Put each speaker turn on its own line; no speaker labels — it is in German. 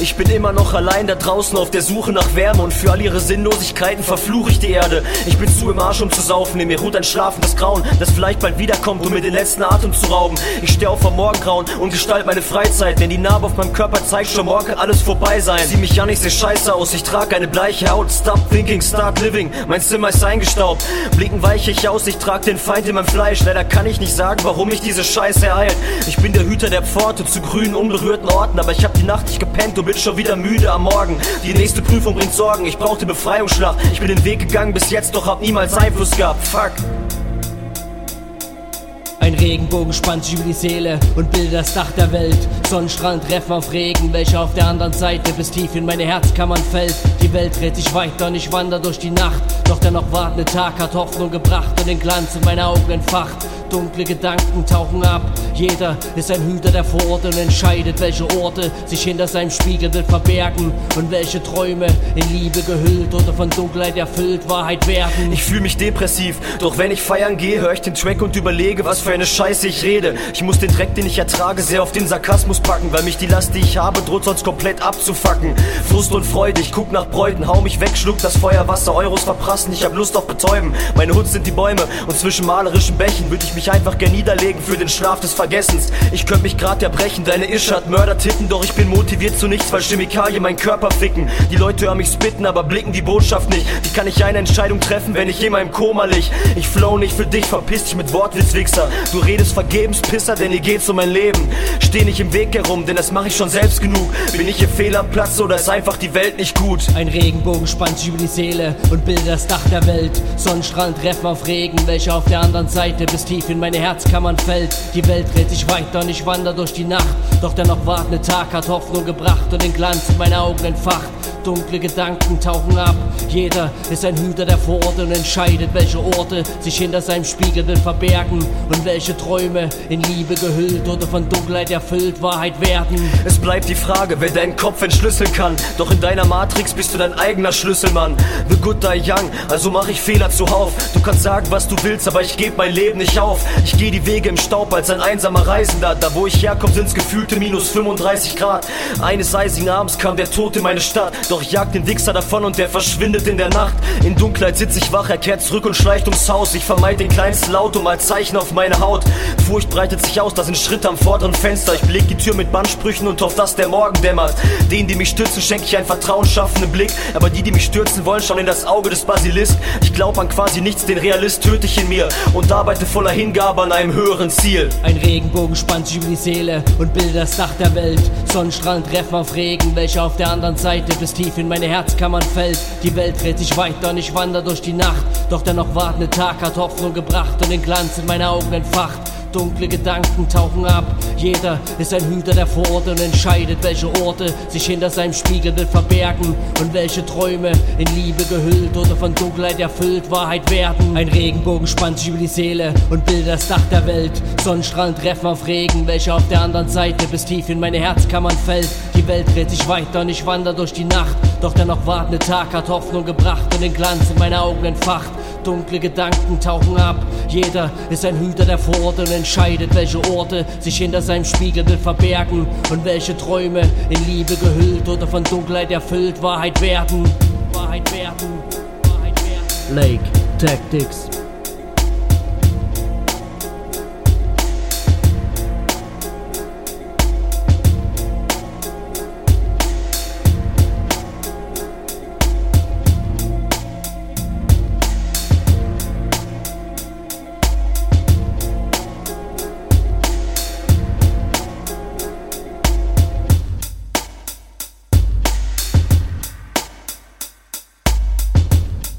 Ich bin immer noch allein da draußen auf der Suche nach Wärme und für all ihre Sinnlosigkeiten verfluche ich die Erde. Ich bin zu im Arsch, um zu saufen, in mir ruht ein schlafendes Grauen, das vielleicht bald wiederkommt, um mir den letzten Atem zu rauben. Ich stehe auf am Morgengrauen und gestalte meine Freizeit, denn die Narbe auf meinem Körper zeigt schon morgen kann alles vorbei sein. Sieh mich an, ich seh scheiße aus, ich trage eine bleiche Haut. Stop thinking, start living, mein Zimmer ist eingestaubt. Blicken weiche ich aus, ich trage den Feind in meinem Fleisch. Leider kann ich nicht sagen, warum mich diese Scheiße ereilt. Ich bin der Hüter der Pforte zu grünen, unberührten Orten, aber ich hab die Nacht nicht gepennt und bin schon wieder müde am Morgen. Die nächste Prüfung bringt Sorgen, ich brauchte Befreiungsschlag. Ich bin den Weg gegangen bis jetzt, doch hab niemals Einfluss gehabt. Fuck.
Ein Regenbogen spannt sich über die Seele und bildet das Dach der Welt. Sonnenstrahlen treffen auf Regen, welcher auf der anderen Seite bis tief in meine Herzkammern fällt. Die Welt dreht sich weiter und ich wandere durch die Nacht. Doch der noch wartende Tag hat Hoffnung gebracht und den Glanz in meine Augen entfacht. Dunkle Gedanken tauchen ab. Jeder ist ein Hüter der Vororte und entscheidet, welche Orte sich hinter seinem Spiegelbild verbergen und welche Träume in Liebe gehüllt oder von Dunkelheit erfüllt Wahrheit werden.
Ich fühle mich depressiv, doch wenn ich feiern gehe, höre ich den Track und überlege, was für eine Scheiße ich rede. Ich muss den Dreck, den ich ertrage, sehr auf den Sarkasmus packen, weil mich die Last, die ich habe, droht sonst komplett abzufacken. Frust und Freude, ich guck nach Bräuten, hau mich weg, schluck das Feuerwasser, Euros verprassen, ich hab Lust auf Betäuben. Meine Hut sind die Bäume und zwischen malerischen Bächen würde ich mich einfach gern niederlegen für den Schlaf des Vergessens. Ich könnte mich grad erbrechen, deine Isch hat Mörder tippen, doch ich bin motiviert zu nichts, weil Chemikalien meinen Körper ficken. Die Leute hören mich spitten, aber blicken die Botschaft nicht. Wie kann ich eine Entscheidung treffen, wenn ich immer im Koma lig? Ich flow nicht für dich, verpiss dich mit Wortwitzwichser. Du redest vergebens, Pisser, denn hier geht's um mein Leben. Steh nicht im Weg herum, denn das mache ich schon selbst genug. Bin ich hier fehl am Platz oder ist einfach die Welt nicht gut?
Ein Regenbogen spannt sich über die Seele und bildet das Dach der Welt. Sonnenstrahlen treffen auf Regen, welcher auf der anderen Seite bis tief in meine Herzkammern fällt. Die Welt dreht sich weiter und ich wandere durch die Nacht. Doch der noch wartende Tag hat Hoffnung gebracht und den Glanz in meine Augen entfacht. Dunkle Gedanken tauchen ab. Jeder ist ein Hüter der Vororte und entscheidet, welche Orte sich hinter seinem Spiegelbild verbergen und welche Träume in Liebe gehüllt oder von Dunkelheit erfüllt Wahrheit werden.
Es bleibt die Frage, wer deinen Kopf entschlüsseln kann. Doch in deiner Matrix bist du dein eigener Schlüsselmann. The good die young, also mach ich Fehler zuhauf. Du kannst sagen, was du willst, aber ich geb mein Leben nicht auf. Ich geh die Wege im Staub als ein einsamer Reisender. Da wo ich herkomme, sind's gefühlte minus 35 Grad. Eines eisigen Abends kam der Tod in meine Stadt. Doch ich jag den Wichser davon und der verschwindet in der Nacht. In Dunkelheit sitz ich wach, er kehrt zurück und schleicht ums Haus. Ich vermeid den kleinsten Laut um als Zeichen auf meine Haut. Furcht breitet sich aus, da sind Schritte am vorderen Fenster. Ich beleg die Tür mit Bandsprüchen und hoff, dass der Morgen dämmert. Denen, die mich stützen, schenke ich einen vertrauensschaffenden Blick. Aber die, die mich stürzen wollen, schauen in das Auge des Basilisk. Ich glaub an quasi nichts, den Realist töte ich in mir und arbeite voller Hingabe an einem höheren Ziel.
Ein Regenbogen spannt sich über die Seele und bildet das Dach der Welt. Sonnenstrahlen treffen auf Regen, welcher auf der anderen Seite bis tief in meine Herzkammern fällt. Die Welt dreht sich weiter und ich wandere durch die Nacht. Doch der noch wartende Tag hat Hoffnung gebracht und den Glanz in meine Augen entfacht. Dunkle Gedanken tauchen ab. Jeder ist ein Hüter der Vororte und entscheidet, welche Orte sich hinter seinem Spiegelbild verbergen und welche Träume in Liebe gehüllt oder von Dunkelheit erfüllt Wahrheit werden. Ein Regenbogen spannt sich über die Seele und bildet das Dach der Welt. Sonnenstrahlen treffen auf Regen, welcher auf der anderen Seite bis tief in meine Herzkammern fällt. Die Welt dreht sich weiter und ich wandere durch die Nacht. Doch der noch wartende Tag hat Hoffnung gebracht und den Glanz in meine Augen entfacht. Dunkle Gedanken tauchen ab. Jeder ist ein Hüter der Vororte und entscheidet, welche Orte sich hinter seinem Spiegelbild verbergen und welche Träume in Liebe gehüllt oder von Dunkelheit erfüllt Wahrheit werden. Wahrheit werden. Wahrheit werden.
Lake Tactics